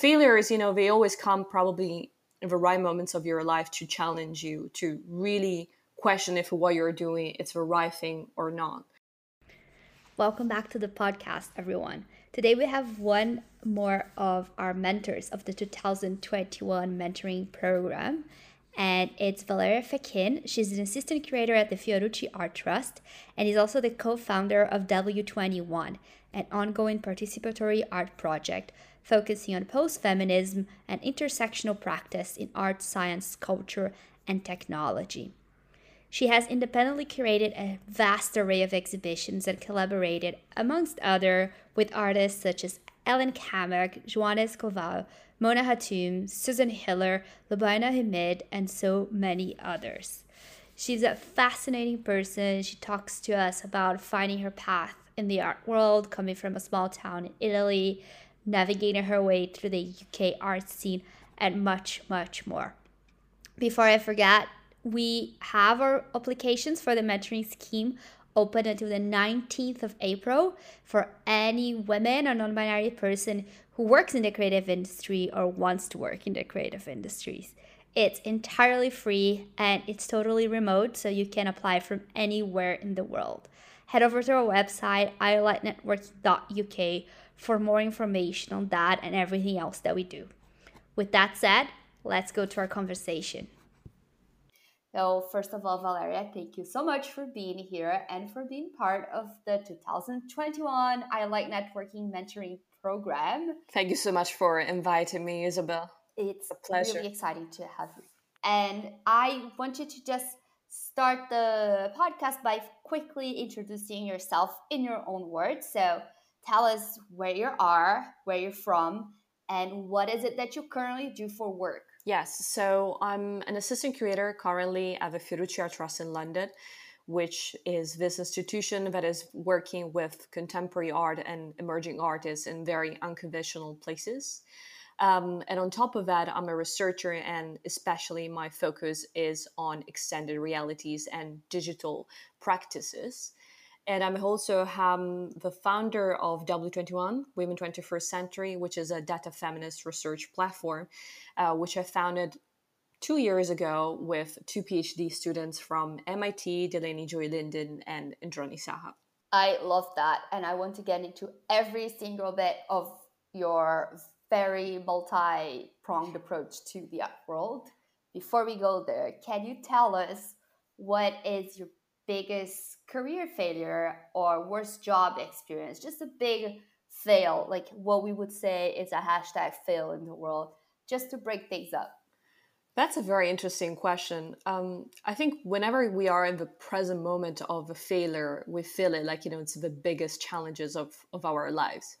failures, you know, they always come probably in the right moments of your life to challenge you, to really question if what you're doing is the right thing or not. Welcome back to the podcast, everyone. Today we have one more of our mentors of the 2021 mentoring program, and it's Valeria Fakin. She's an assistant curator at the Fiorucci Art Trust, and is also the co-founder of W21, an ongoing participatory art project focusing on post feminism and intersectional practice in art, science, culture, and technology. She has independently curated a vast array of exhibitions and collaborated, amongst other, with artists such as Helen Cammock, Joana Escoval, Mona Hatoum, Susan Hiller, Lubaina Himid, and so many others. She's a fascinating person. She talks to us about finding her path in the art world, coming from a small town in Italy, navigating her way through the UK art scene, and much, much more. Before I forget, we have our applications for the mentoring scheme open until the 19th of April for any women or non binary person who works in the creative industry or wants to work in the creative industries. It's entirely free and it's totally remote, so you can apply from anywhere in the world. Head over to our website, ilikenetworking.uk, for more information on that and everything else that we do. With that said, let's go to our conversation. So, first of all, Valeria, thank you so much for being here and for being part of the 2021 I Like Networking Mentoring Program. Thank you so much for inviting me, Isabel. It's a pleasure. really exciting to have you. And I want you to just start the podcast by quickly introducing yourself in your own words. So, tell us where you are, where you're from, and what is it that you currently do for work. Yes, so I'm an assistant curator currently at the Fiorucci Art Trust in London, which is this institution that is working with contemporary art and emerging artists in very unconventional places. Um, and on top of that, I'm a researcher, and especially my focus is on extended realities and digital practices. And I'm also um, the founder of W21, Women 21st Century, which is a data feminist research platform, uh, which I founded two years ago with two PhD students from MIT, Delaney Joy Linden, and Indranee Saha. I love that. And I want to get into every single bit of your very multi pronged approach to the art world. Before we go there, can you tell us what is your biggest career failure or worst job experience, just a big fail, like what we would say is a hashtag fail in the world, just to break things up? That's a very interesting question. Um, I think whenever we are in the present moment of a failure, we feel it like, you know, it's the biggest challenges of, of our lives.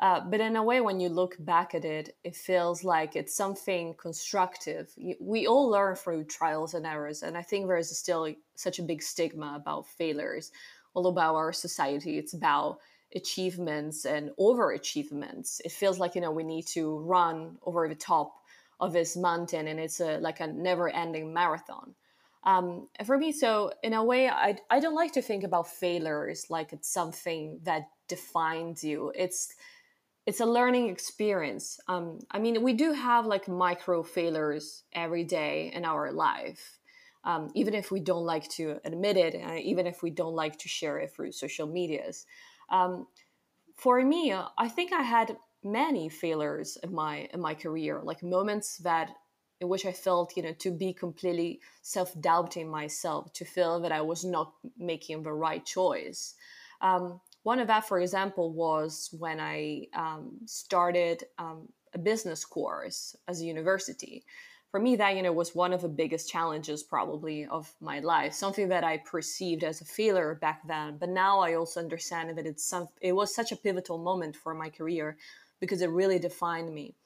Uh, but in a way, when you look back at it, it feels like it's something constructive. We all learn through trials and errors. And I think there is still such a big stigma about failures, all about our society. It's about achievements and overachievements. It feels like, you know, we need to run over the top of this mountain and it's a, like a never ending marathon. Um, for me, so in a way, I, I don't like to think about failures like it's something that defines you. It's it's a learning experience. Um, I mean, we do have like micro failures every day in our life, um, even if we don't like to admit it, uh, even if we don't like to share it through social medias. Um, for me, I think I had many failures in my in my career, like moments that in which I felt, you know, to be completely self doubting myself, to feel that I was not making the right choice. Um, one of that, for example, was when I um, started um, a business course as a university. For me, that you know was one of the biggest challenges probably of my life. Something that I perceived as a failure back then, but now I also understand that it's some. It was such a pivotal moment for my career because it really defined me.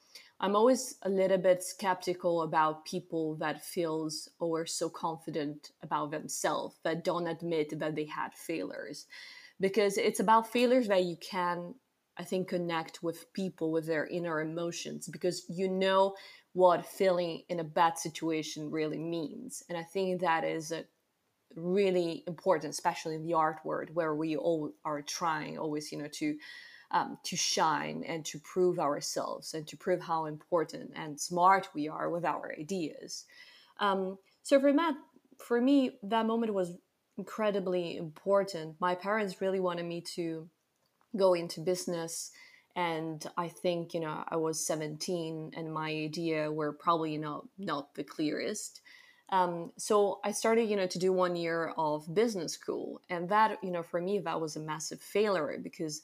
I'm always a little bit skeptical about people that feels or so confident about themselves that don't admit that they had failures because it's about failures that you can i think connect with people with their inner emotions because you know what feeling in a bad situation really means and i think that is a really important especially in the art world where we all are trying always you know to um, to shine and to prove ourselves and to prove how important and smart we are with our ideas. Um, so for Matt, for me, that moment was incredibly important. My parents really wanted me to go into business and i think you know i was 17 and my idea were probably not not the clearest um, so i started you know to do one year of business school and that you know for me that was a massive failure because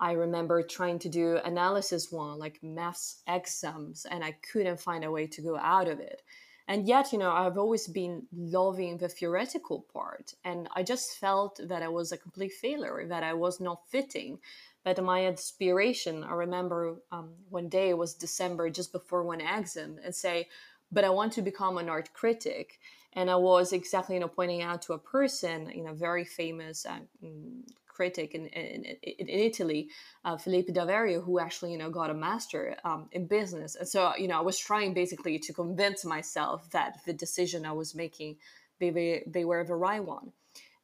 i remember trying to do analysis one like maths exams and i couldn't find a way to go out of it and yet you know i've always been loving the theoretical part and i just felt that i was a complete failure that i was not fitting but my inspiration i remember um, one day it was december just before one exam and say but i want to become an art critic. And i was exactly you know pointing out to a person you know very famous uh, critic in, in, in italy uh, Filippo Daverio who actually you know got a master um, in business and so you know i was trying basically to convince myself that the decision i was making they, they, they were the right one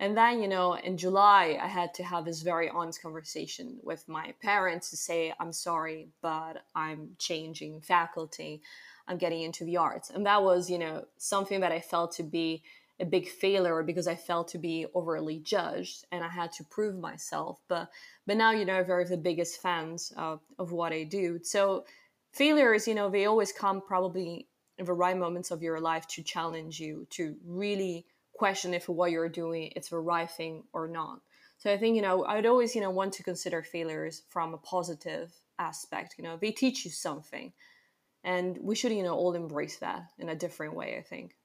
and then, you know, in July, I had to have this very honest conversation with my parents to say, I'm sorry, but I'm changing faculty. I'm getting into the arts. And that was, you know, something that I felt to be a big failure or because I felt to be overly judged and I had to prove myself. But but now, you know, they're the biggest fans of, of what I do. So failures, you know, they always come probably in the right moments of your life to challenge you, to really question if what you're doing it's the right thing or not. So I think you know I'd always you know want to consider failures from a positive aspect. You know they teach you something, and we should you know all embrace that in a different way. I think.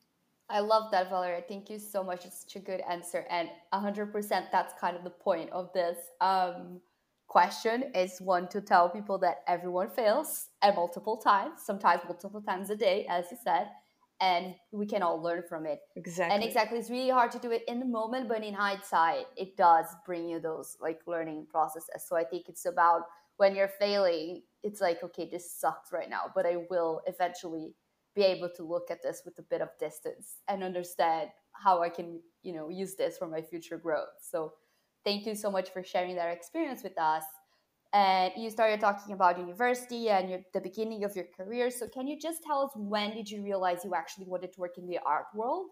I love that, Valeria. Thank you so much. It's such a good answer, and hundred percent. That's kind of the point of this um, question. Is one to tell people that everyone fails at multiple times, sometimes multiple times a day, as you said and we can all learn from it. Exactly. And exactly, it's really hard to do it in the moment, but in hindsight, it does bring you those like learning processes. So I think it's about when you're failing, it's like, okay, this sucks right now, but I will eventually be able to look at this with a bit of distance and understand how I can, you know, use this for my future growth. So thank you so much for sharing that experience with us and you started talking about university and your, the beginning of your career. So can you just tell us when did you realize you actually wanted to work in the art world?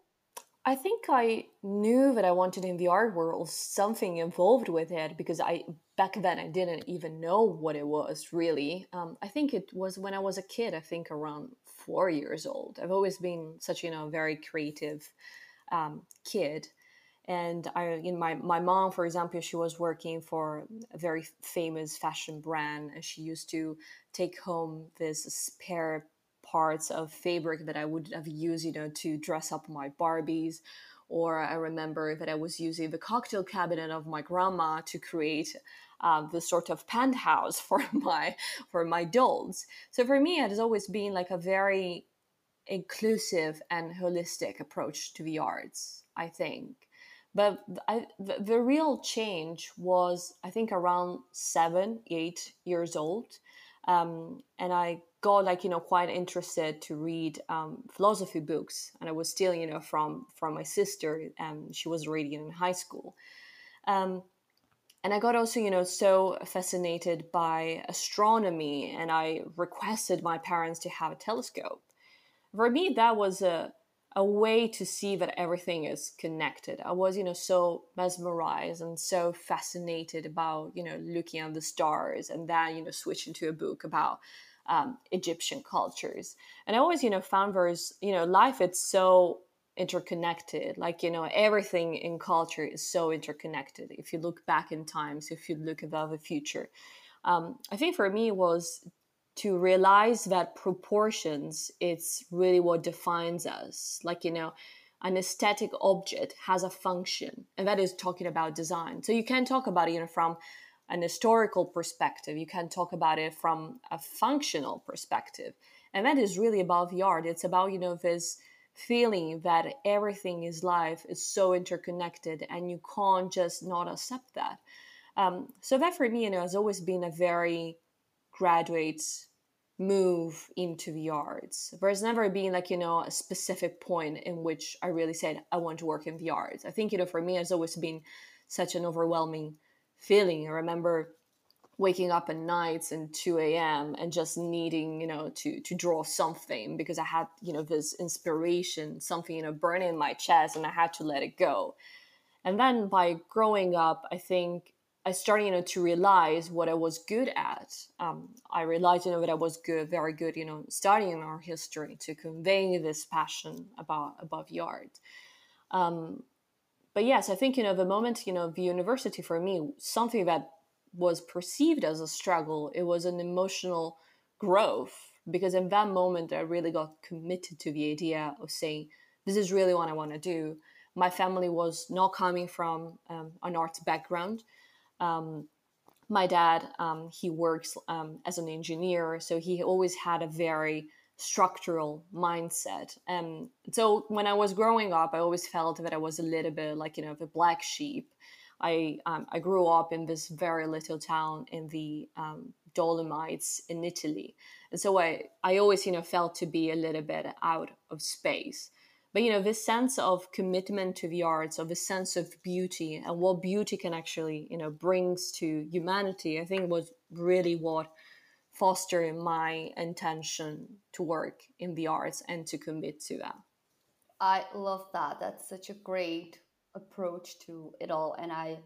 I think I knew that I wanted in the art world something involved with it because I back then I didn't even know what it was really. Um, I think it was when I was a kid. I think around four years old. I've always been such you know very creative um, kid, and I, in my my mom, for example, she was working for a very famous fashion brand, and she used to take home this spare parts of fabric that I would have used, you know, to dress up my Barbies. Or I remember that I was using the cocktail cabinet of my grandma to create uh, the sort of penthouse for my for my dolls. So for me, it has always been like a very inclusive and holistic approach to the arts. I think but I, the, the, real change was i think around seven eight years old um, and i got like you know quite interested to read um, philosophy books and i was still you know from from my sister and she was reading in high school um, and i got also you know so fascinated by astronomy and i requested my parents to have a telescope for me that was a a way to see that everything is connected. I was, you know, so mesmerized and so fascinated about, you know, looking at the stars and then, you know, switching to a book about um, Egyptian cultures. And I always, you know, found there's, you know, life it's so interconnected. Like, you know, everything in culture is so interconnected. If you look back in times, if you look about the future. Um, I think for me was to realize that proportions it's really what defines us like you know an aesthetic object has a function and that is talking about design so you can talk about it you know from an historical perspective you can talk about it from a functional perspective and that is really about the art it's about you know this feeling that everything is life is so interconnected and you can't just not accept that um, so that for me you know has always been a very graduates move into the arts. There's never been like, you know, a specific point in which I really said, I want to work in the arts. I think, you know, for me, it's always been such an overwhelming feeling. I remember waking up at nights and 2 a.m. and just needing, you know, to to draw something because I had, you know, this inspiration, something, you know, burning in my chest and I had to let it go. And then by growing up, I think I started, you know, to realize what I was good at. Um, I realized, you know, that I was good, very good, you know, studying our history to convey this passion about above the art. Um, but yes, I think you know the moment you know the university for me, something that was perceived as a struggle, it was an emotional growth because in that moment I really got committed to the idea of saying this is really what I want to do. My family was not coming from um, an arts background. Um, my dad, um, he works um, as an engineer, so he always had a very structural mindset. And so when I was growing up, I always felt that I was a little bit like you know the black sheep I um, I grew up in this very little town in the um, Dolomites in Italy, and so I I always you know felt to be a little bit out of space. But you know this sense of commitment to the arts, of a sense of beauty, and what beauty can actually you know brings to humanity, I think was really what fostered my intention to work in the arts and to commit to that. I love that. That's such a great approach to it all and i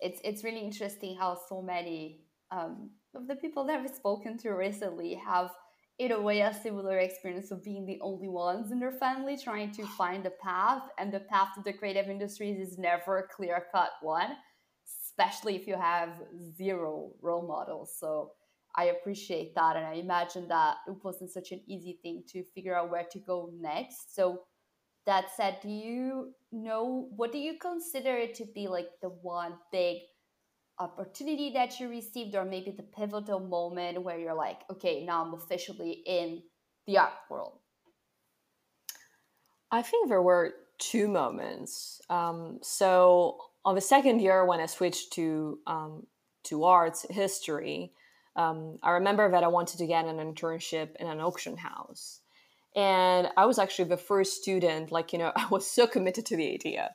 it's it's really interesting how so many um, of the people that i've spoken to recently have in a way a similar experience of being the only ones in their family trying to find a path and the path to the creative industries is never a clear cut one especially if you have zero role models so i appreciate that and i imagine that it wasn't such an easy thing to figure out where to go next so that said, do you know what do you consider it to be like the one big opportunity that you received, or maybe the pivotal moment where you're like, okay, now I'm officially in the art world? I think there were two moments. Um, so on the second year, when I switched to um, to arts history, um, I remember that I wanted to get an internship in an auction house. And i was actually the first student like you know i was so committed to the idea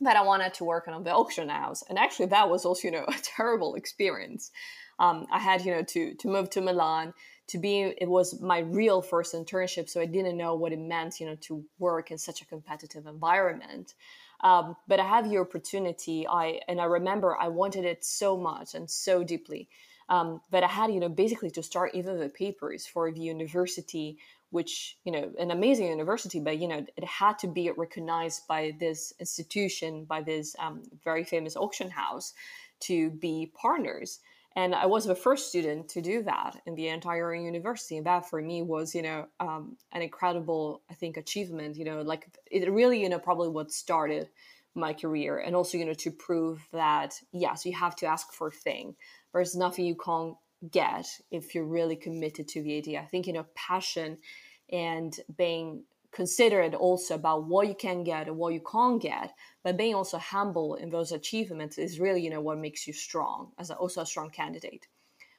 that i wanted to work on the auction house. And actually that was also you know a terrible experience. Um, i had you know to to move to milan to be it was my real first internship so i didn't know what it meant you know to work in such a competitive environment. Um, but i had the opportunity i and i remember i wanted it so much and so deeply um, but i had you know basically to start even the papers for the university which you know an amazing university but you know it had to be recognized by this institution by this um, very famous auction house to be partners. And i was the first student to do that in the entire university and that for me was you know um, an incredible i think achievement you know like it really you know probably what started my career and also you know to prove that yes you have to ask for a thing there's nothing you can't get if you're really committed to the idea. I think you know passion and being considerate also about what you can get and what you can't get, but being also humble in those achievements is really you know what makes you strong as a, also a strong candidate.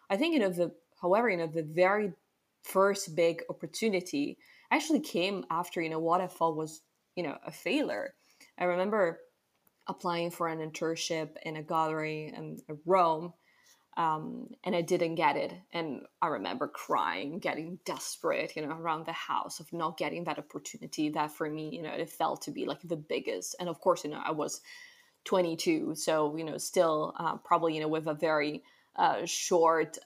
I think you know the however you know the very first big opportunity actually came after you know what I thought was you know a failure. I remember applying for an internship in a gallery in Rome um, and I didn't get it. And I remember crying, getting desperate, you know, around the house of not getting that opportunity. That for me, you know, it felt to be like the biggest. And of course, you know, I was 22, so you know, still uh, probably you know with a very uh, short,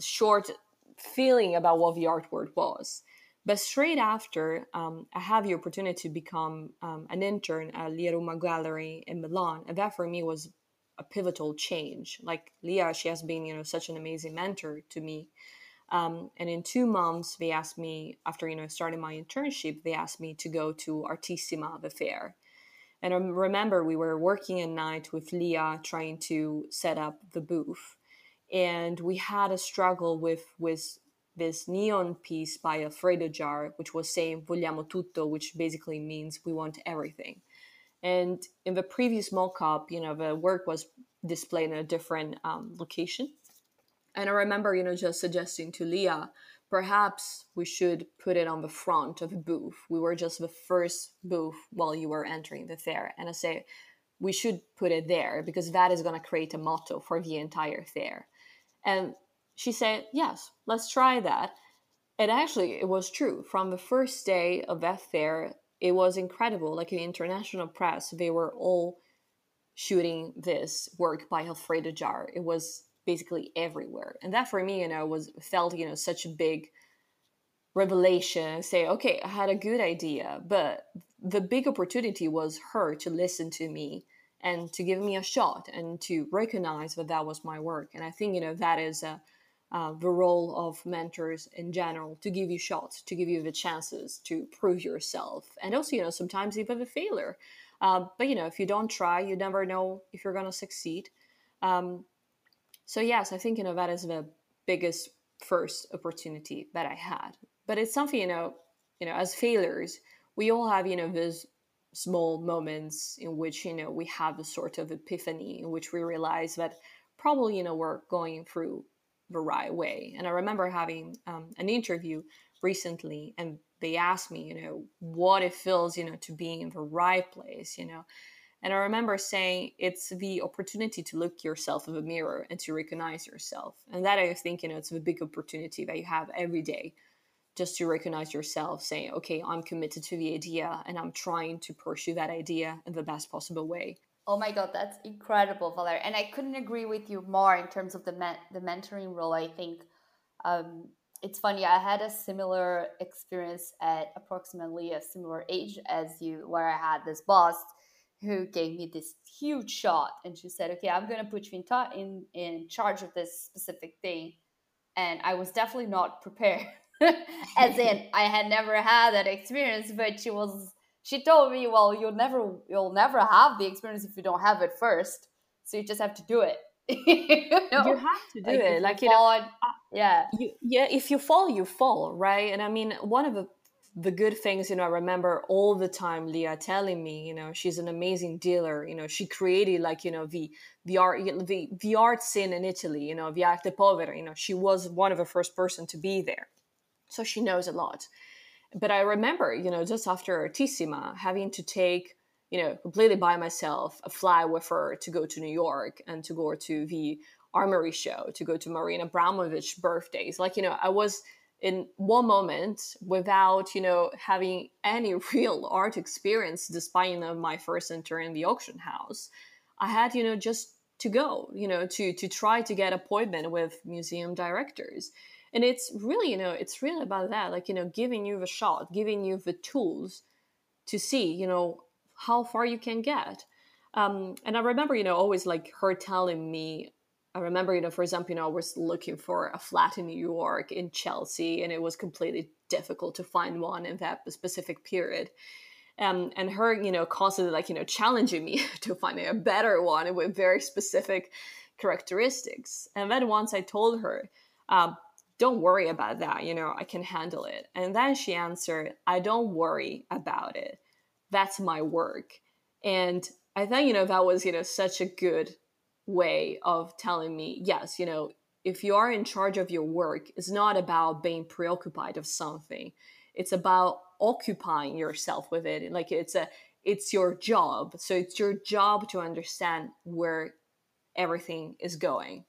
short feeling about what the art world was. But straight after, um, I have the opportunity to become um, an intern at Lia Rumma Gallery in Milan, and that for me was a pivotal change. Like Lia, she has been, you know, such an amazing mentor to me. Um, and in two months, they asked me, after, you know, starting my internship, they asked me to go to Artissima, the fair. And I remember we were working at night with Lia trying to set up the booth. And we had a struggle with, with this neon piece by Alfredo Jaar, which was saying vogliamo tutto, which basically means we want everything. And in the previous mock-up, you know, the work was displayed in a different um, location. And I remember, you know, just suggesting to Lia, perhaps we should put it on the front of the booth. We were just the first booth while you were entering the fair. And I say, we should put it there because that is going to create a motto for the entire fair. And she said, Yes, let's try that. And actually, it was true. From the first day of that fair, it was incredible. Like in the international press, they were all shooting this work by Alfredo Jaar. It was basically everywhere. And that for me, you know, was felt, you know, such a big revelation say, okay, I had a good idea, but the big opportunity was her to listen to me and to give me a shot and to recognize that that was my work. And I think, you know, that is a, uh, the role of mentors in general to give you shots, to give you the chances to prove yourself. And also, you know, sometimes even a failure. Um, but, you know, if you don't try, you never know if you're going to succeed. Um, so, yes, I think, you know, that is the biggest first opportunity that I had. But it's something, you know, you know, as failures, we all have, you know, those small moments in which, you know, we have a sort of epiphany in which we realize that probably, you know, we're going through right way. And I remember having um, an interview recently, and they asked me, you know, what it feels, you know, to be in the right place, you know. And I remember saying it's the opportunity to look yourself in the mirror and to recognize yourself. And that I think, you know, it's a big opportunity that you have every day just to recognize yourself, saying, okay, I'm committed to the idea and I'm trying to pursue that idea in the best possible way. Oh my god, that's incredible, Valeria. And I couldn't agree with you more in terms of the men- the mentoring role. I think um, it's funny. I had a similar experience at approximately a similar age as you, where I had this boss who gave me this huge shot, and she said, "Okay, I'm going to put you in, ta- in in charge of this specific thing," and I was definitely not prepared. As in, I had never had that experience, but she was she told me, well, you'll never you'll never have the experience if you don't have it first. So you just have to do it. you, know? you have to do like it. Like you fall, know, yeah, you, yeah. If you fall, you fall, right? And I mean, one of the the good things, you know, I remember all the time Lia telling me, you know, she's an amazing dealer. You know, she created like, you know, the the art the the art scene in Italy, you know, the Arte Povera. You know, she was one of the first person to be there, so she knows a lot but I remember, you know, just after Artissima, having to take, you know, completely by myself a fly with her to go to New York and to go to the Armory show, to go to Marina Abramović birthdays. Like, you know, I was in one moment without, you know, having any real art experience, despite, you know, my first enter in the auction house. I had, you know, just to go, you know, to to try to get appointment with museum directors and it's really you know it's really about that like you know giving you the shot giving you the tools to see you know how far you can get. Um, and i remember you know always like her telling me i remember you know for example you know i was looking for a flat in new york in chelsea and it was completely difficult to find one in that specific period. Um, and her you know constantly like you know challenging me to find a better one with very specific characteristics. And then once i told her um, don't worry about that. You know, I can handle it. And then she answered, I don't worry about it. That's my work. And I thought, you know, that was, you know, such a good way of telling me, yes, you know, if you are in charge of your work, it's not about being preoccupied of something. It's about occupying yourself with it. Like it's a it's your job. So it's your job to understand where everything is going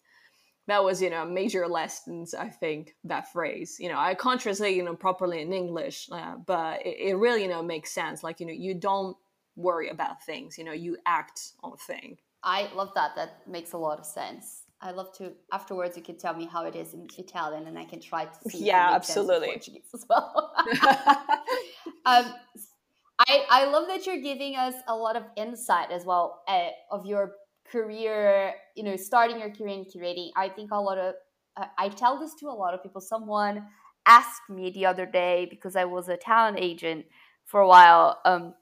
that was you know major lessons i think that phrase you know i can't translate you know properly in english uh, but it, it, really you know makes sense. Like you know you don't worry about things you know you act on thing. I love that. That makes a lot of sense. I love to afterwards you can tell me how it is in italian and i can try to see yeah absolutely. Portuguese as well. Um, I, I love that you're giving us a lot of insight as well uh, of your career, you know, starting your career in curating, I think a lot of, uh, I tell this to a lot of people. Someone asked me the other day because I was a talent agent for a while, um,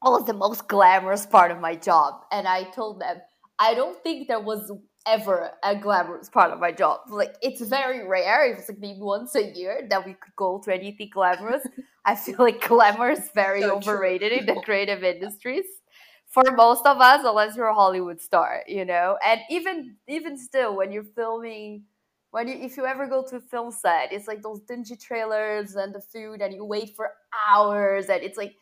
what was the most glamorous part of my job? And I told them, I don't think there was ever a glamorous part of my job. Like it's very rare. It was like maybe once a year that we could go to anything glamorous. I feel like glamour is very so overrated true. in the creative industries for most of us unless you're a hollywood star you know? And even even still when you're filming when you if you ever go to a film set it's like those dingy trailers and the food and you wait for hours and it's like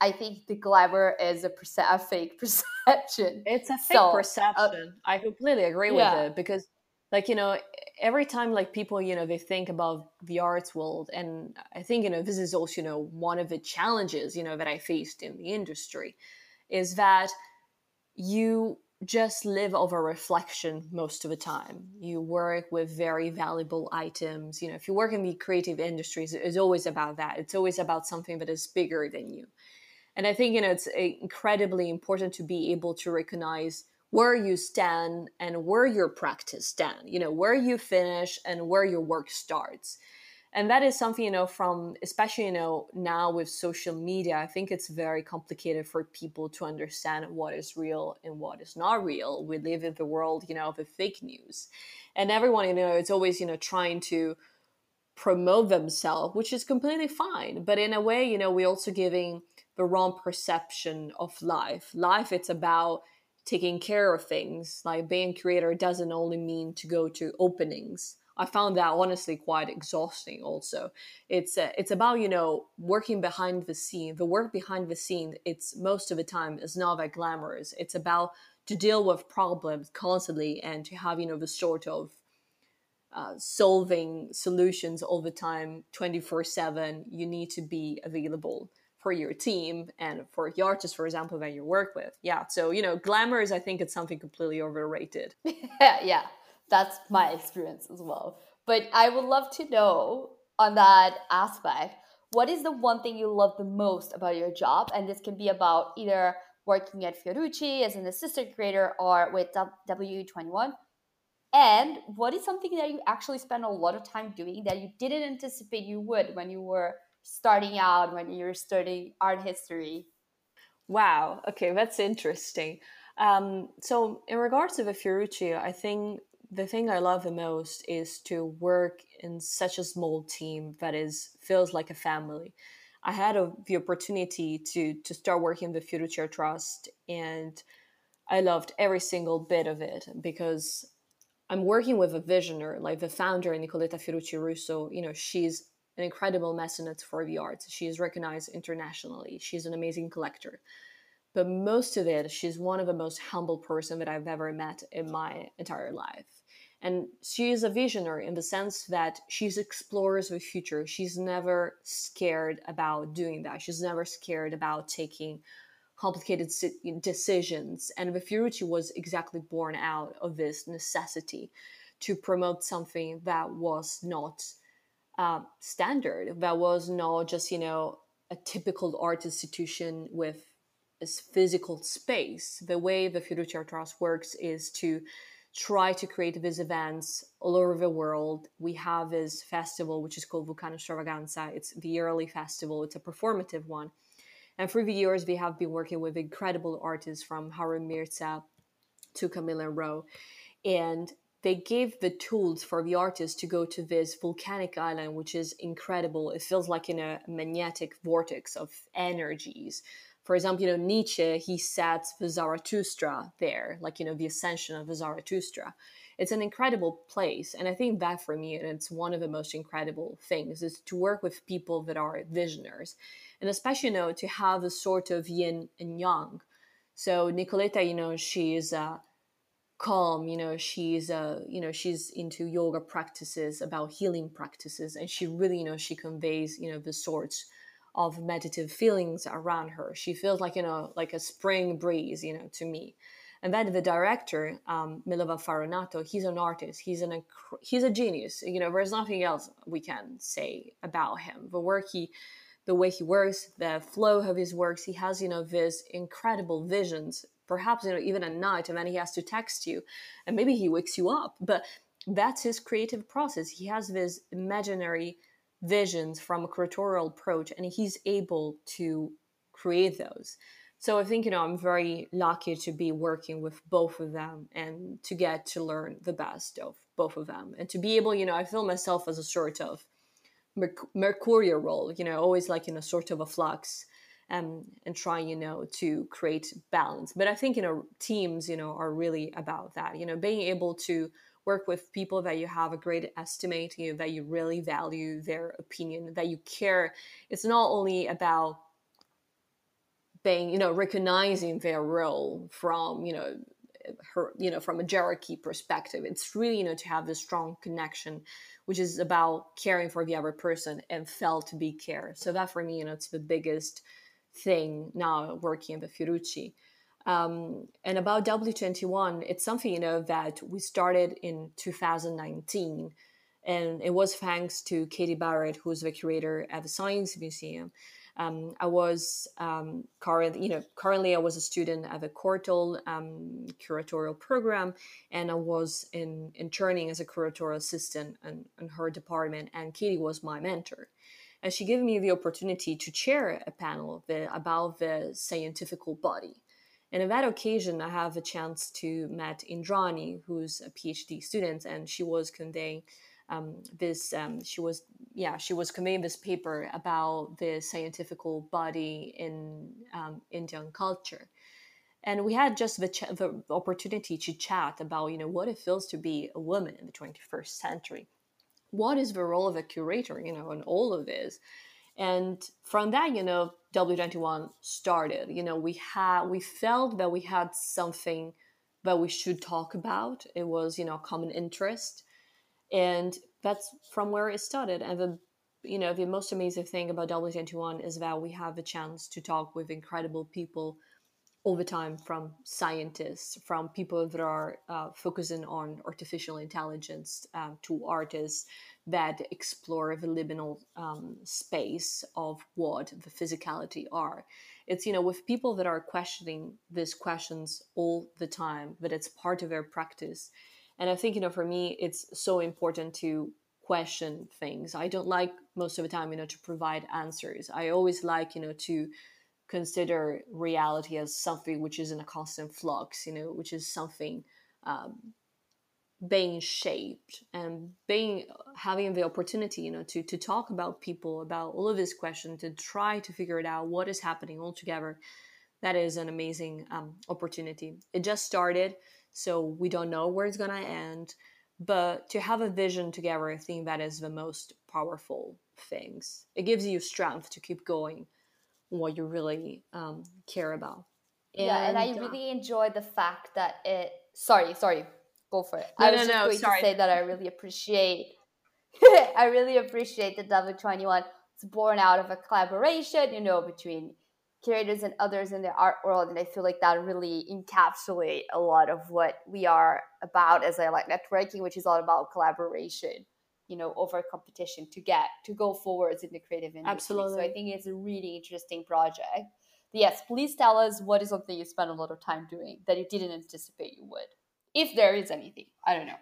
i think the glamour is a, perce- a fake perception. It's a fake so, uh, perception. Uh, i completely agree yeah. with it because like you know every time like people you know they think about the arts world and i think you know this is also you know one of the challenges you know that i faced in the industry is that you just live over reflection most of the time. You work with very valuable items. You know if you work in the creative industries it's always about that. It's always about something that is bigger than you. And i think you know it's incredibly important to be able to recognize where you stand and where your practice stand you know where you finish and where your work starts and that is something you know from especially you know now with social media i think it's very complicated for people to understand what is real and what is not real we live in the world you know of the fake news and everyone you know it's always you know trying to promote themselves which is completely fine but in a way you know we're also giving the wrong perception of life life it's about taking care of things. Like being a creator doesn't only mean to go to openings. I found that honestly quite exhausting. Also, it's uh, it's about you know working behind the scene. The work behind the scene, it's most of the time is not that glamorous. It's about to deal with problems constantly and to have you know the sort of uh, solving solutions all the time, twenty four seven. You need to be available for your team and for the artists, for example, that you work with. Yeah. So, you know, glamour is, I think, it's something completely overrated. yeah. That's my experience as well. But I would love to know on that aspect, what is the one thing you love the most about your job? And this can be about either working at Fiorucci as an assistant creator or with W21. And what is something that you actually spend a lot of time doing that you didn't anticipate you would when you were starting out when you were studying art history? Wow. Okay, that's interesting. Um, so, in regards to the Fiorucci, I think the thing I love the most is to work in such a small team that is feels like a family. I had a, the opportunity to to start working the Future Trust, and I loved every single bit of it because I'm working with a visionary, like the founder, Nicoletta Fiorucci Russo. You know, she's an incredible mecenate for the arts. She is recognized internationally. She's an amazing collector. But most of it, she's one of the most humble person that I've ever met in my entire life. And she is a visionary in the sense that she explores the future. She's never scared about doing that. She's never scared about taking complicated decisions. And the Fiorucci was exactly born out of this necessity to promote something that was not uh, standard that was not just you know a typical art institution with a physical space the way the Fiorucci Art Trust works is to try to create these events all over the world we have this festival which is called vulcano Stravaganza. it's the yearly festival it's a performative one and through the years we have been working with incredible artists from Haroon Mirza to camilla rowe and they gave the tools for the artists to go to this volcanic island, which is incredible. It feels like in a magnetic vortex of energies. For example, you know, Nietzsche, he sets the Zarathustra there, like, you know, the ascension of the Zarathustra. It's an incredible place. And I think that for me, and it's one of the most incredible things, is to work with people that are visionaries. And especially, you know, to have a sort of yin and yang. So Nicoletta, you know, she's uh, calm you know she's uh you know she's into yoga practices about healing practices and she really you know she conveys you know the sorts of meditative feelings around her. She feels like you know like a spring breeze you know to me. And then the director um, Milovan Farronato he's an artist. He's an he's a genius. You know there's nothing else we can say about him. The work he the way he works the flow of his works he has you know this incredible visions. Perhaps you know even at night and then he has to text you and maybe he wakes you up but that's his creative process. He has this imaginary visions from a curatorial approach and he's able to create those. So i think you know i'm very lucky to be working with both of them and to get to learn the best of both of them and to be able you know i feel myself as a sort of mercurial role you know always like in a sort of a flux um, and trying you know to create balance. But i think you know teams you know are really about that you know being able to work with people that you have a great estimate you know, that you really value their opinion that you care. It's not only about being you know recognizing their role from you know her you know from a hierarchy perspective. It's really you know to have this strong connection which is about caring for the other person and felt to be care so that for me you know it's the biggest thing now working in the Fiorucci. Um, and about W21, it's something you know that we started in 2019, and it was thanks to Katie Barrett, who's the curator at the Science Museum. Um, I was um, currently, you know, currently I was a student at the Courtauld um, curatorial program, and I was in interning as a curatorial assistant in, in her department. And Katie was my mentor and she gave me the opportunity to chair a panel the, about the scientific body. And on that occasion, I have a chance to meet Indrani, who's a PhD student, and she was conveying um, this. Um, she was, yeah, she was conveying this paper about the scientific body in um, Indian culture, and we had just the, ch- the opportunity to chat about, you know, what it feels to be a woman in the 21st century what is the role of a curator, you know, in all of this? And from that, you know, W21 started. You know, we had we felt that we had something that we should talk about. It was, you know, common interest. And that's from where it started. And the you know, the most amazing thing about W21 is that we have a chance to talk with incredible people all the time from scientists, from people that are uh, focusing on artificial intelligence um, to artists that explore the liminal um, space of what the physicality are. It's, you know, with people that are questioning these questions all the time, that it's part of their practice. And I think, you know, for me, it's so important to question things. I don't like most of the time, you know, to provide answers. I always like, you know, to consider reality as something which is in a constant flux, you know, which is something um, being shaped and being having the opportunity, you know, to to talk about people about all of these questions, to try to figure it out what is happening all together. That is an amazing um, opportunity. It just started, so we don't know where it's gonna end. But to have a vision together, I think that is the most powerful things. It gives you strength to keep going what you really um, care about. And, yeah, and I uh, really enjoy the fact that it. Sorry, sorry, go for it. No, I was no, just no, going sorry. to say that I really appreciate. I really appreciate that W21 is born out of a collaboration, you know, between curators and others in the art world, and I feel like that really encapsulate a lot of what we are about as I like networking, which is all about collaboration you know over competition to get to go forwards in the creative industry absolutely so i think it's a really interesting project but yes please tell us what is something you spend a lot of time doing that you didn't anticipate you would if there is anything i don't know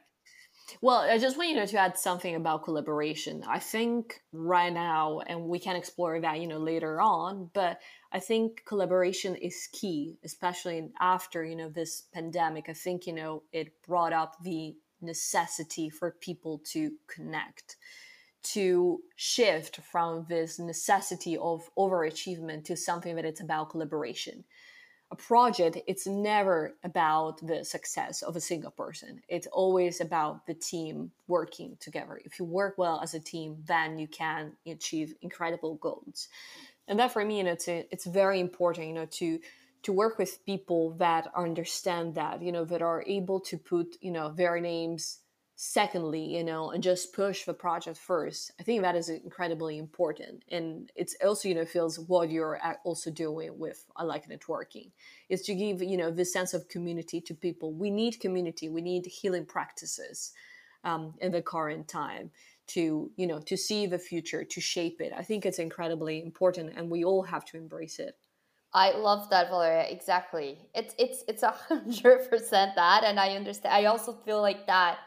well, I just want you to add something about collaboration. I think right now, and we can explore that you know later on, but I think collaboration is key, especially after you know this pandemic. I think you know it brought up the necessity for people to connect to shift from this necessity of overachievement to something that it's about collaboration a project it's never about the success of a single person. It's always about the team working together. If you work well as a team then you can achieve incredible goals. And that for me you know, it's, a, it's very important you know to to work with people that understand that you know that are able to put you know their names secondly you know and just push the project first i think that is incredibly important and it's also you know feels what you're also doing with i like networking is to give you know this sense of community to people we need community we need healing practices um, in the current time to you know to see the future to shape it i think it's incredibly important and we all have to embrace it I love that, Valeria. Exactly. It's it's it's a hundred percent that, and I understand. I also feel like that.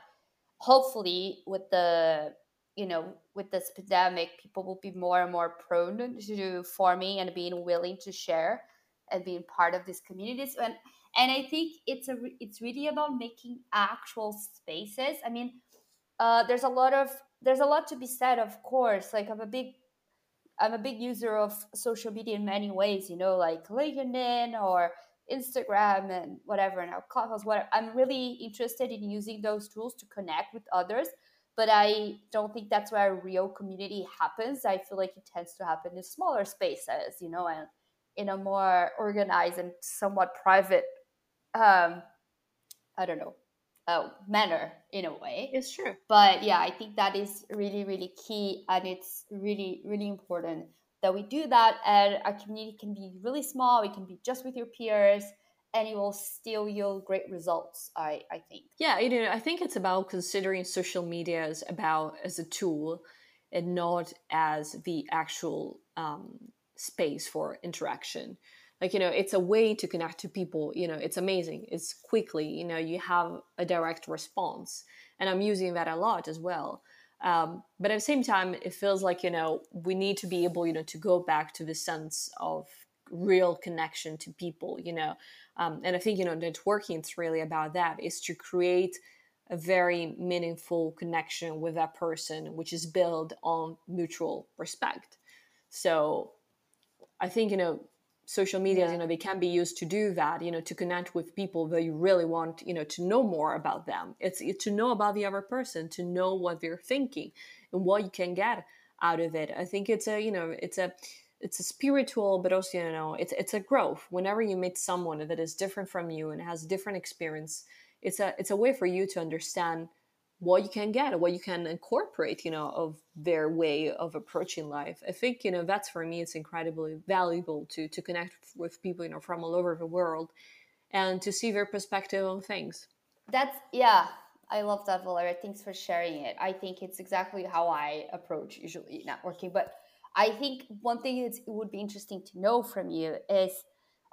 Hopefully, with the you know with this pandemic, people will be more and more prone to forming and being willing to share and being part of these communities. And and I think it's a it's really about making actual spaces. I mean, uh, there's a lot of there's a lot to be said, of course. Like I'm a big I'm a big user of social media in many ways, you know, like LinkedIn or Instagram and whatever and now Clubhouse. What I'm really interested in using those tools to connect with others, but I don't think that's where real community happens. I feel like it tends to happen in smaller spaces, you know, and in a more organized and somewhat private um, I don't know, uh, manner in a way. It's true. But yeah, I think that is really, really key. And it's really, really important that we do that. And our community can be really small, it can be just with your peers. And it will still yield great results, I, I think. Yeah, you know, I think it's about considering social media as about as a tool and not as the actual um, space for interaction like you know it's a way to connect to people you know it's amazing it's quickly you know you have a direct response and i'm using that a lot as well um, but at the same time it feels like you know we need to be able you know to go back to the sense of real connection to people you know? Um, and i think you know networking is really about that is to create a very meaningful connection with that person which is built on mutual respect. So i think you know social media yeah. you know they can be used to do that you know to connect with people that you really want you know to know more about them. It's, to know about the other person to know what they're thinking and what you can get out of it. I think it's a you know it's a it's a spiritual but also you know it's it's a growth. Whenever you meet someone that is different from you and has different experience it's a it's a way for you to understand what you can get what you can incorporate you know of their way of approaching life. I think you know that's for me it's incredibly valuable to to connect with people you know from all over the world and to see their perspective on things. That's yeah i love that valeria. Thanks for sharing it. I think it's exactly how i approach usually networking but i think one thing it would be interesting to know from you is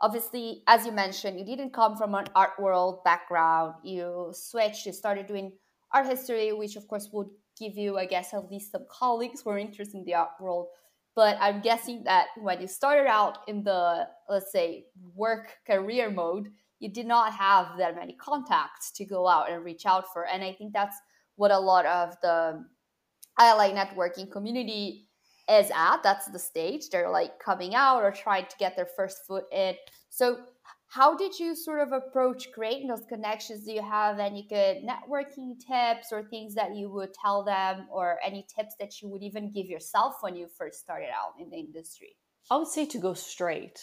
obviously as you mentioned you didn't come from an art world background. You switched you started doing art history, which of course would give you, I guess, at least some colleagues who are interested in the art world. But I'm guessing that when you started out in the, let's say, work career mode, you did not have that many contacts to go out and reach out for. And I think that's what a lot of the I Like Networking community is at. That's the stage. They're like coming out or trying to get their first foot in. So how did you sort of approach creating those connections? Do you have any good networking tips or things that you would tell them or any tips that you would even give yourself when you first started out in the industry? I would say to go straight.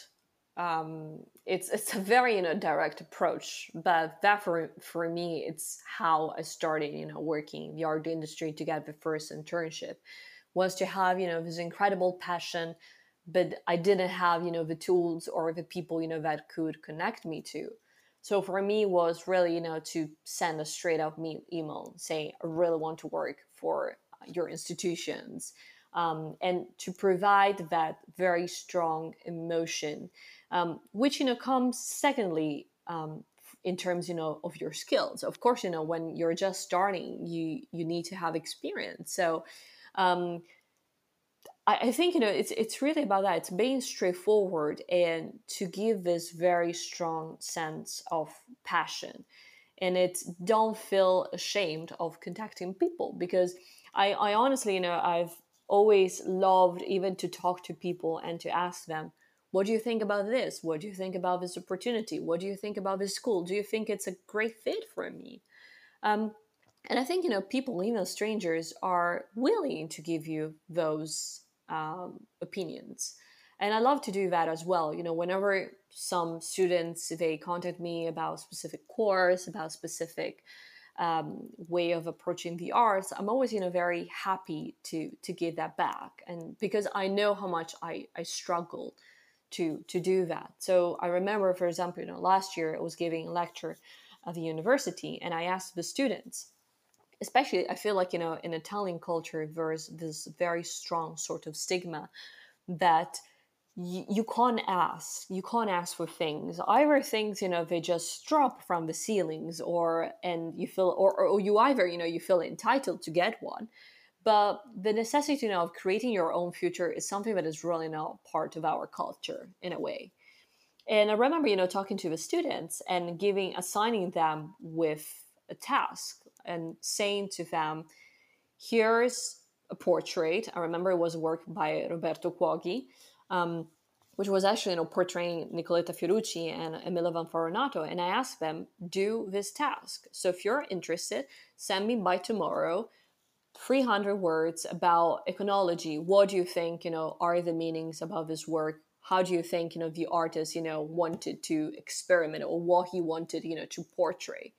Um, it's it's a very you know direct approach but that for for me it's how i started you know working in the art industry to get the first internship was to have you know this incredible passion but I didn't have, you know, the tools or the people, you know, that could connect me to. So for me was really, you know, to send a straight up me email saying, I really want to work for your institutions. Um, and to provide that very strong emotion, um, which, you know, comes secondly, um, in terms, you know, of your skills. Of course, you know, when you're just starting, you, you need to have experience. So, um, I, I think you know it's it's really about that. It's being straightforward and to give this very strong sense of passion, and it's don't feel ashamed of contacting people because I, I honestly you know I've always loved even to talk to people and to ask them what do you think about this? What do you think about this opportunity? What do you think about this school? Do you think it's a great fit for me? Um, and i think you know people even strangers are willing to give you those um, opinions. And i love to do that as well. You know whenever some students they contact me about a specific course about specific um, way of approaching the arts i'm always you know very happy to to give that back. And because i know how much i i struggle to to do that. So i remember for example you know last year i was giving a lecture at the university and i asked the students especially i feel like you know in italian culture there's this very strong sort of stigma that you can't ask you can't ask for things. Either things you know they just drop from the ceilings or and you feel or, or you either you know you feel entitled to get one. But the necessity you know, of creating your own future is something that is really not part of our culture in a way. And i remember you know talking to the students and giving assigning them with a task and saying to them, here's a portrait. I remember it was a work by Roberto Cuoghi, um, which was actually you know, portraying Nicoletta Fiorucci and Milovan Farronato. And I asked them, do this task. So if you're interested, send me by tomorrow 300 words about iconology. What do you think, you know, are the meanings about this work? How do you think, you know, the artist, you know, wanted to experiment or what he wanted, you know, to portray?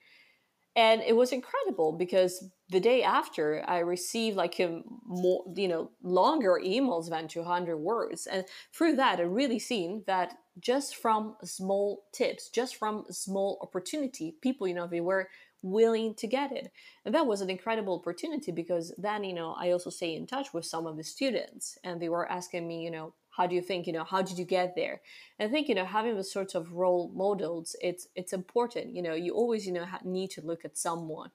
And it was incredible because the day after i received like a more you know longer emails than 200 words. And through that i really seen that just from small tips just from small opportunity people you know they were willing to get it. And that was an incredible opportunity because then you know i also stay in touch with some of the students and they were asking me you know how do you think you know how did you get there and i think you know having the sorts of role models it's it's important you know you always you know need to look at someone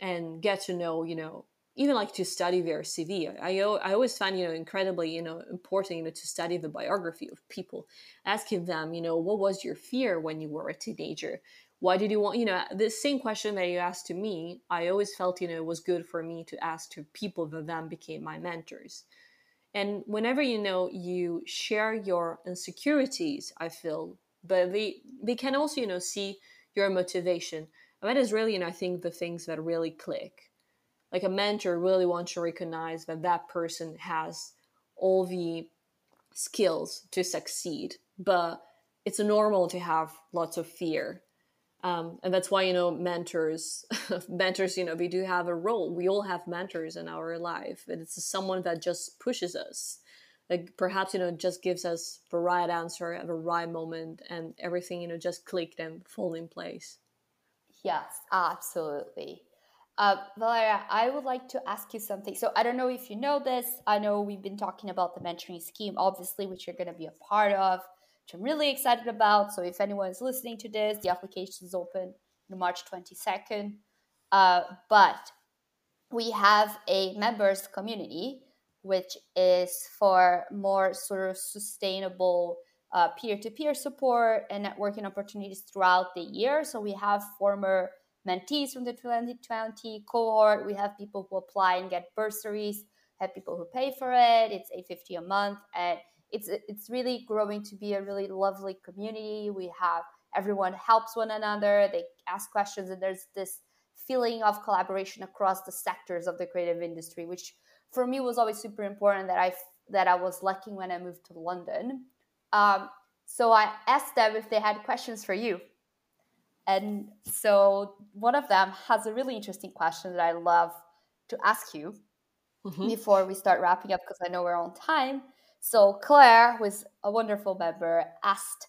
and get to know you know even like to study their cv i, I always find you know incredibly you know important you know to study the biography of people asking them you know what was your fear when you were a teenager why did you want you know the same question that you asked to me i always felt you know it was good for me to ask to people that then became my mentors and whenever you know you share your insecurities i feel but we we can also you know see your motivation. And that is really you know i think the things that really click. Like a mentor really wants to recognize that that person has all the skills to succeed but it's normal to have lots of fear um, and that's why you know mentors mentors you know we do have a role. We all have mentors in our life and it's someone that just pushes us. Like perhaps you know just gives us the right answer at the right moment and everything you know just clicked and fall in place. Yes absolutely. Uh, Valeria, I would like to ask you something. So I don't know if you know this. I know we've been talking about the mentoring scheme, obviously, which you're going to be a part of which I'm really excited about. So if anyone is listening to this, the application is open March 22nd. Uh, but we have a members community, which is for more sort of sustainable uh, peer-to-peer support and networking opportunities throughout the year. So we have former mentees from the 2020 cohort. We have people who apply and get bursaries. Have people who pay for it. It's 850 a month, and it's it's really growing to be a really lovely community. We have everyone helps one another. They ask questions, and there's this feeling of collaboration across the sectors of the creative industry, which for me was always super important. That I that I was lacking when I moved to London. Um, so I asked them if they had questions for you. And so one of them has a really interesting question that I love to ask you mm-hmm. before we start wrapping up because I know we're on time. So Claire, who is a wonderful member, asked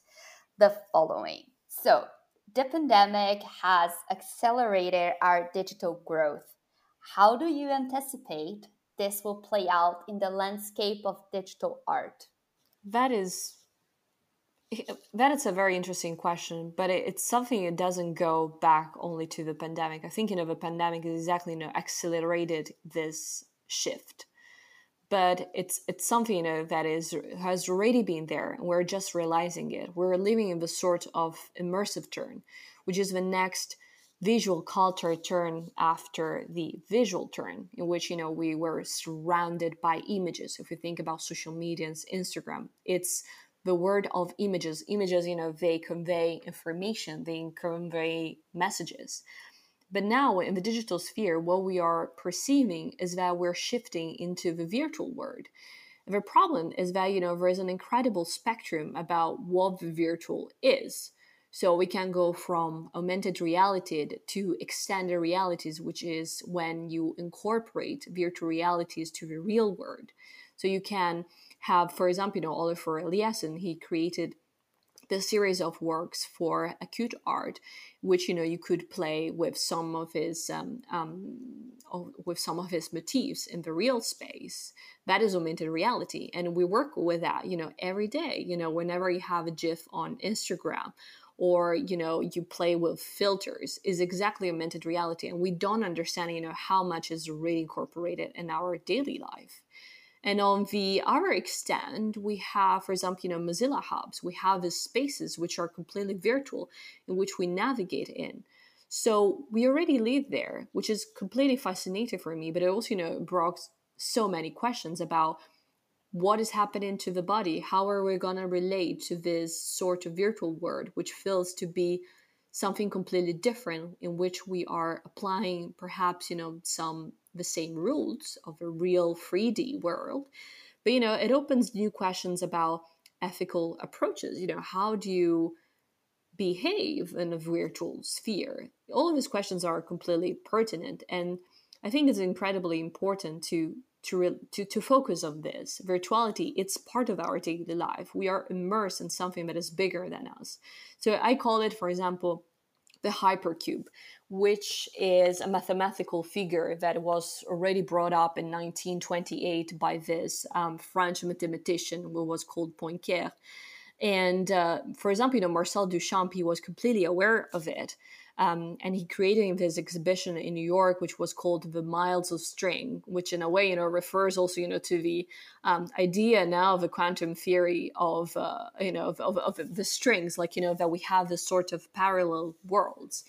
the following. So the pandemic has accelerated our digital growth. How do you anticipate this will play out in the landscape of digital art? That is that is a very interesting question, but it, it's something that doesn't go back only to the pandemic. I think you know the pandemic is exactly you know accelerated this shift but it's it's something you know that is has already been there and we're just realizing it. We're living in the sort of immersive turn which is the next visual culture turn after the visual turn in which you know we were surrounded by images. If you think about social media and instagram it's the word of images. Images you know they convey information they convey messages but now in the digital sphere, what we are perceiving is that we're shifting into the virtual world. The problem is that, you know, there is an incredible spectrum about what the virtual is. So we can go from augmented reality to extended realities, which is when you incorporate virtual realities to the real world. So you can have, for example, you know, Olafur Eliasson, he created the series of works for acute art, which you know you could play with some of his um, um, with some of his motifs in the real space. That is augmented reality, and we work with that you know every day. You know, whenever you have a GIF on Instagram or you know you play with filters is exactly augmented reality and we don't understand you know how much is really incorporated in our daily life and on the other extent, we have, for example, you know, Mozilla hubs. We have these spaces which are completely virtual in which we navigate in. So we already live there, which is completely fascinating for me. But it also, you know, brought so many questions about what is happening to the body. How are we gonna relate to this sort of virtual world, which feels to be something completely different, in which we are applying perhaps, you know, some the same rules of a real 3D world. But you know, it opens new questions about ethical approaches. You know, how do you behave in a virtual sphere? All of these questions are completely pertinent, and I think it's incredibly important to to, to to focus on this virtuality it's part of our daily life we are immersed in something that is bigger than us so i call it for example the hypercube which is a mathematical figure that was already brought up in 1928 by this um, french mathematician who was called poincare and uh, for example you know marcel duchamp he was completely aware of it um, and he created this exhibition in New York, which was called the Miles of String, which in a way, you know, refers also, you know, to the um, idea now of the quantum theory of, uh, you know, of, of, of the strings, like, you know, that we have this sort of parallel worlds.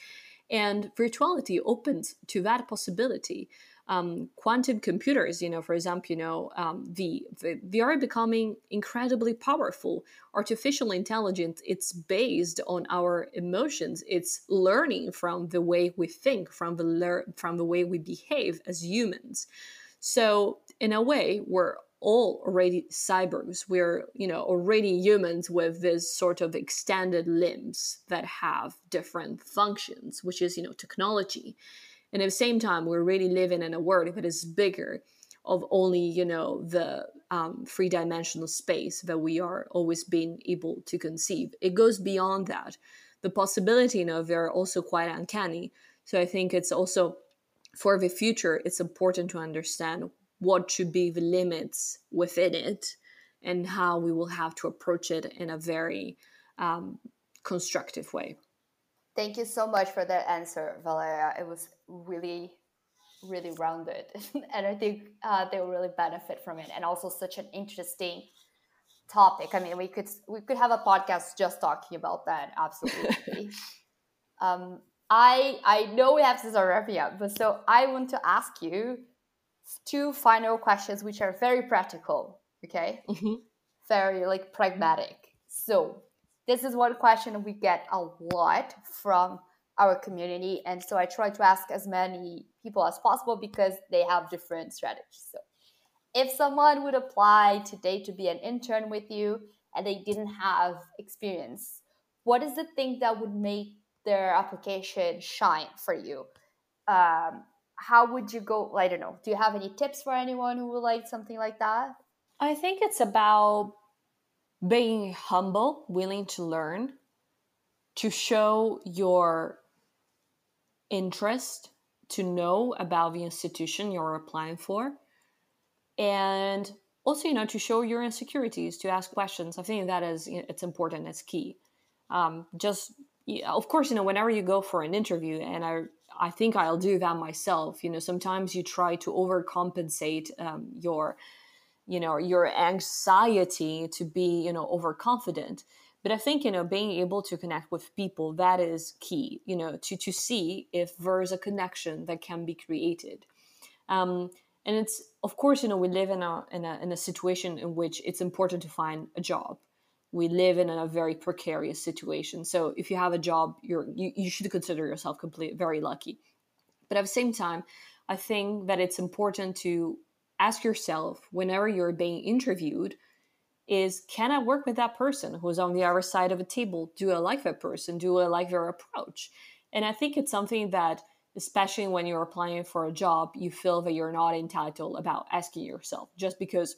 And virtuality opens to that possibility um, quantum computers, you know, for example, you know, um, the, the, they are becoming incredibly powerful. Artificial intelligence, it's based on our emotions. It's learning from the way we think, from the lear- from the way we behave as humans. So, in a way, we're all already cyborgs. We're, you know, already humans with this sort of extended limbs that have different functions, which is, you know, technology and at the same time we're really living in a world that is bigger of only you know the um, three dimensional space that we are always being able to conceive. It goes beyond that. The possibility you know they're also quite uncanny. So i think it's also for the future it's important to understand what should be the limits within it and how we will have to approach it in a very um, constructive way. Thank you so much for that answer, Valeria. It was really, really rounded. and I think uh, they will really benefit from it. And also such an interesting topic. I mean, we could we could have a podcast just talking about that. Absolutely. um, I I know we have wrapping up, but so I want to ask you two final questions, which are very practical. Okay, mm-hmm. very like pragmatic. So this is one question we get a lot from our community. And so I try to ask as many people as possible because they have different strategies. So if someone would apply today to be an intern with you and they didn't have experience, what is the thing that would make their application shine for you? Um, how would you go? I don't know. Do you have any tips for anyone who would like something like that? I think it's about being humble, willing to learn, to show your interest to know about the institution you're applying for, and also, you know, to show your insecurities, to ask questions. I think that is it's important. It's key. Um, just of course, you know, whenever you go for an interview, and I I think I'll do that myself. You know, sometimes you try to overcompensate um, your you know your anxiety to be you know overconfident but i think you know being able to connect with people that is key you know to to see if there's a connection that can be created. Um, and it's of course you know we live in a, in a in a situation in which it's important to find a job. We live in a very precarious situation. So if you have a job you're you, you should consider yourself complete very lucky. But at the same time i think that it's important to ask yourself whenever you're being interviewed is can I work with that person who's on the other side of a table? Do I like that person? Do I like their approach? And I think it's something that, especially when you're applying for a job, you feel that you're not entitled about asking yourself just because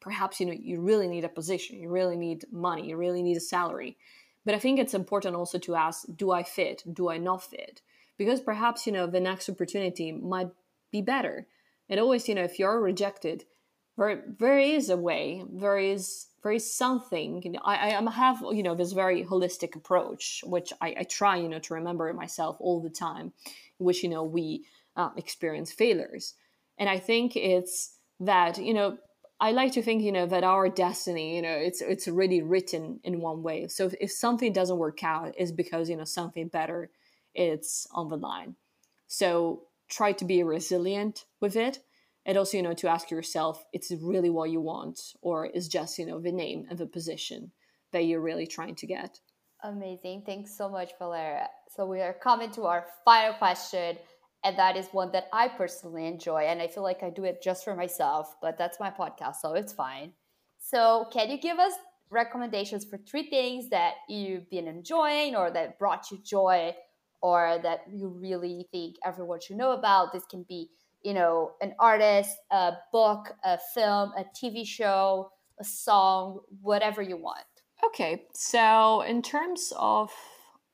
perhaps you know you really need a position, you really need money, you really need a salary. But I think it's important also to ask, do I fit? Do I not fit? Because perhaps you know the next opportunity might be better And always you know if you're rejected there there is a way there is there is something you know, I, I have you know this very holistic approach which I, I try you know to remember myself all the time which you know we uh, experience failures. And I think it's that you know I like to think you know that our destiny you know it's it's really written in one way. So if, if something doesn't work out is because you know something better it's on the line. So try to be resilient with it and also you know to ask yourself it's really what you want or is just you know the name and the position that you're really trying to get? Amazing. Thanks so much valeria. So we are coming to our final question and that is one that i personally enjoy and i feel like i do it just for myself but that's my podcast so it's fine. So can you give us recommendations for three things that you've been enjoying or that brought you joy or that you really think everyone should know about. This can be, you know, an artist, a book, a film, a TV show, a song, whatever you want. Okay, so in terms of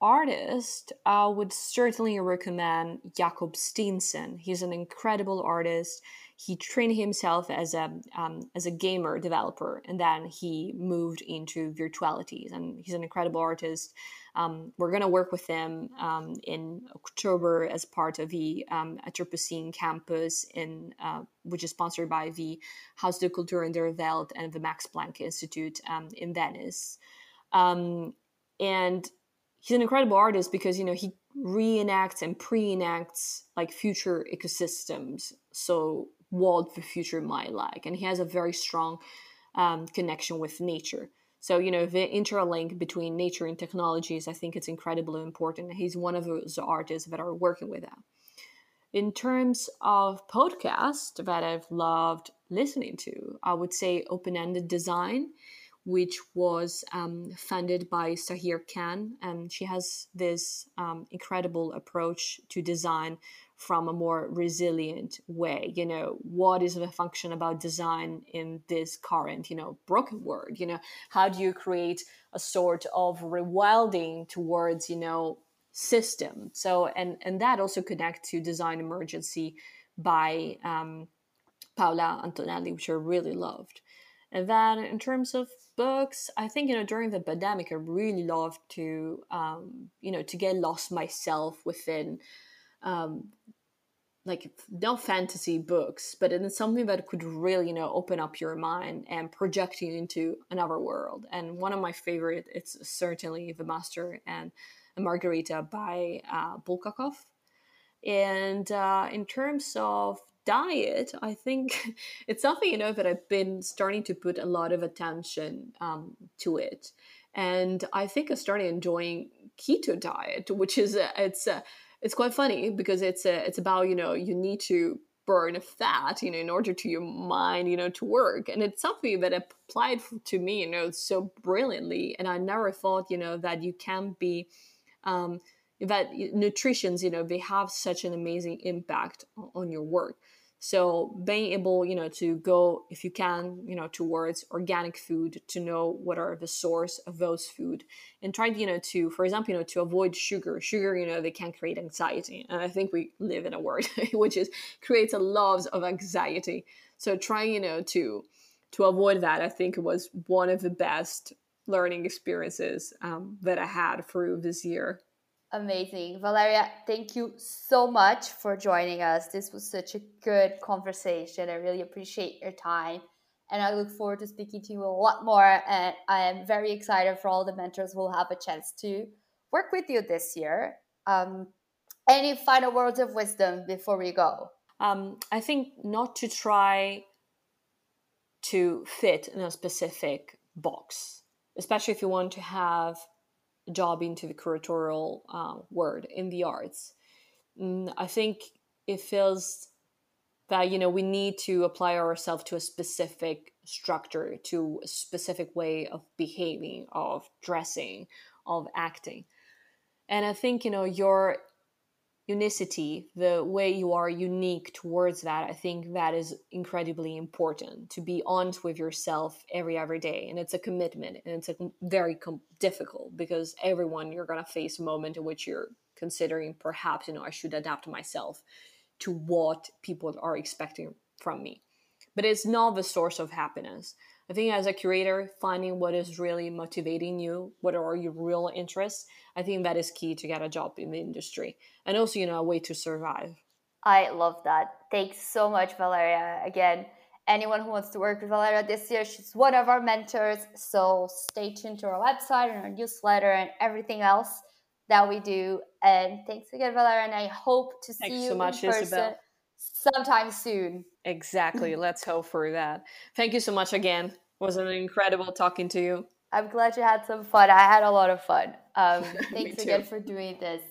artist, I would certainly recommend Jakob Steensen. He's an incredible artist. He trained himself as a um, as a gamer developer, and then he moved into virtualities. And he's an incredible artist. Um, we're going to work with him um, in October as part of the um, campus, in uh, which is sponsored by the Haus der Kulturen der Welt and the Max Planck Institute um, in Venice. Um, and he's an incredible artist because you know he reenacts and pre-enacts like future ecosystems so what the future might like and he has a very strong um, connection with nature. So you know the interlink between nature and technologies i think it's incredibly important. He's one of those artists that are working with that. In terms of podcast that i've loved listening to i would say open-ended design which was um, funded by Sahir Khan. And she has this um, incredible approach to design from a more resilient way. You know, what is the function about design in this current, you know, broken world? You know, how do you create a sort of rewilding towards, you know, system? So, and and that also connect to Design Emergency by um, Paola Antonelli, which I really loved. And then in terms of books, I think you know during the pandemic, I really loved to um, you know to get lost myself within um, like no fantasy books, but it's something that could really you know open up your mind and project you into another world. And one of my favorite, it's certainly The Master and Margarita by uh, Bulgakov. And uh, in terms of diet, I think it's something you know that I've been starting to put a lot of attention um, to it, and I think I started enjoying keto diet, which is a, it's a, it's quite funny because it's a, it's about you know you need to burn fat you know in order to your mind you know to work. And it's something that applied to me you know so brilliantly. And i never thought you know that you can be um, that nutritions you know they have such an amazing impact on your work so being able, you know, to go if you can, you know, towards organic food to know what are the source of those food and trying, you know, to, for example, you know, to avoid sugar. Sugar, you know, they can create anxiety. And I think we live in a world which is creates a lot of anxiety. So trying, you know, to to avoid that, I think was one of the best learning experiences um, that I had through this year. Amazing. Valeria, thank you so much for joining us. This was such a good conversation. I really appreciate your time. And I look forward to speaking to you a lot more. And I am very excited for all the mentors who will have a chance to work with you this year. Um, any final words of wisdom before we go? Um, I think not to try to fit in a specific box, especially if you want to have job into the curatorial uh, word in the arts. Mm, I think it feels that you know we need to apply ourselves to a specific structure, to a specific way of behaving, of dressing, of acting, and I think you know your unicity, the way you are unique towards that, I think that is incredibly important to be honest with yourself every every day, and it's a commitment, and it's a very com- difficult because everyone you're gonna face a moment in which you're considering perhaps you know I should adapt myself to what people are expecting from me, but it's not the source of happiness. I think as a curator, finding what is really motivating you, what are your real interests, I think that is key to get a job in the industry and also, you know, a way to survive. I love that. Thanks so much, Valeria. Again, anyone who wants to work with Valeria this year, she's one of our mentors. So stay tuned to our website and our newsletter and everything else that we do. And thanks again, Valeria. And I hope to see thanks you so much, in person Isabel. Sometime soon. Exactly. Let's hope for that. Thank you so much again. It was an incredible talking to you. I'm glad you had some fun. I had a lot of fun. Um, thanks again for doing this.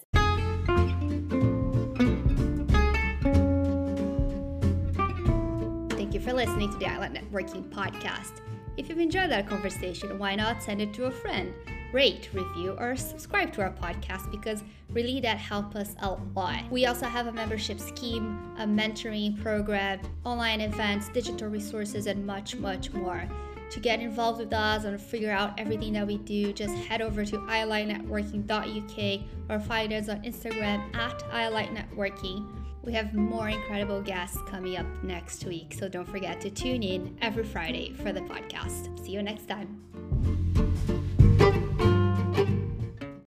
Thank you for listening to the I Like Networking Podcast. If you've enjoyed that conversation, why not send it to a friend? Rate, review, or subscribe to our podcast because really that helps us a lot. We also have a membership scheme, a mentoring program, online events, digital resources, and much, much more. To get involved with us and figure out everything that we do, just head over to ilikenetworking.uk or find us on Instagram at ilikenetworking. We have more incredible guests coming up next week, so don't forget to tune in every Friday for the podcast. See you next time.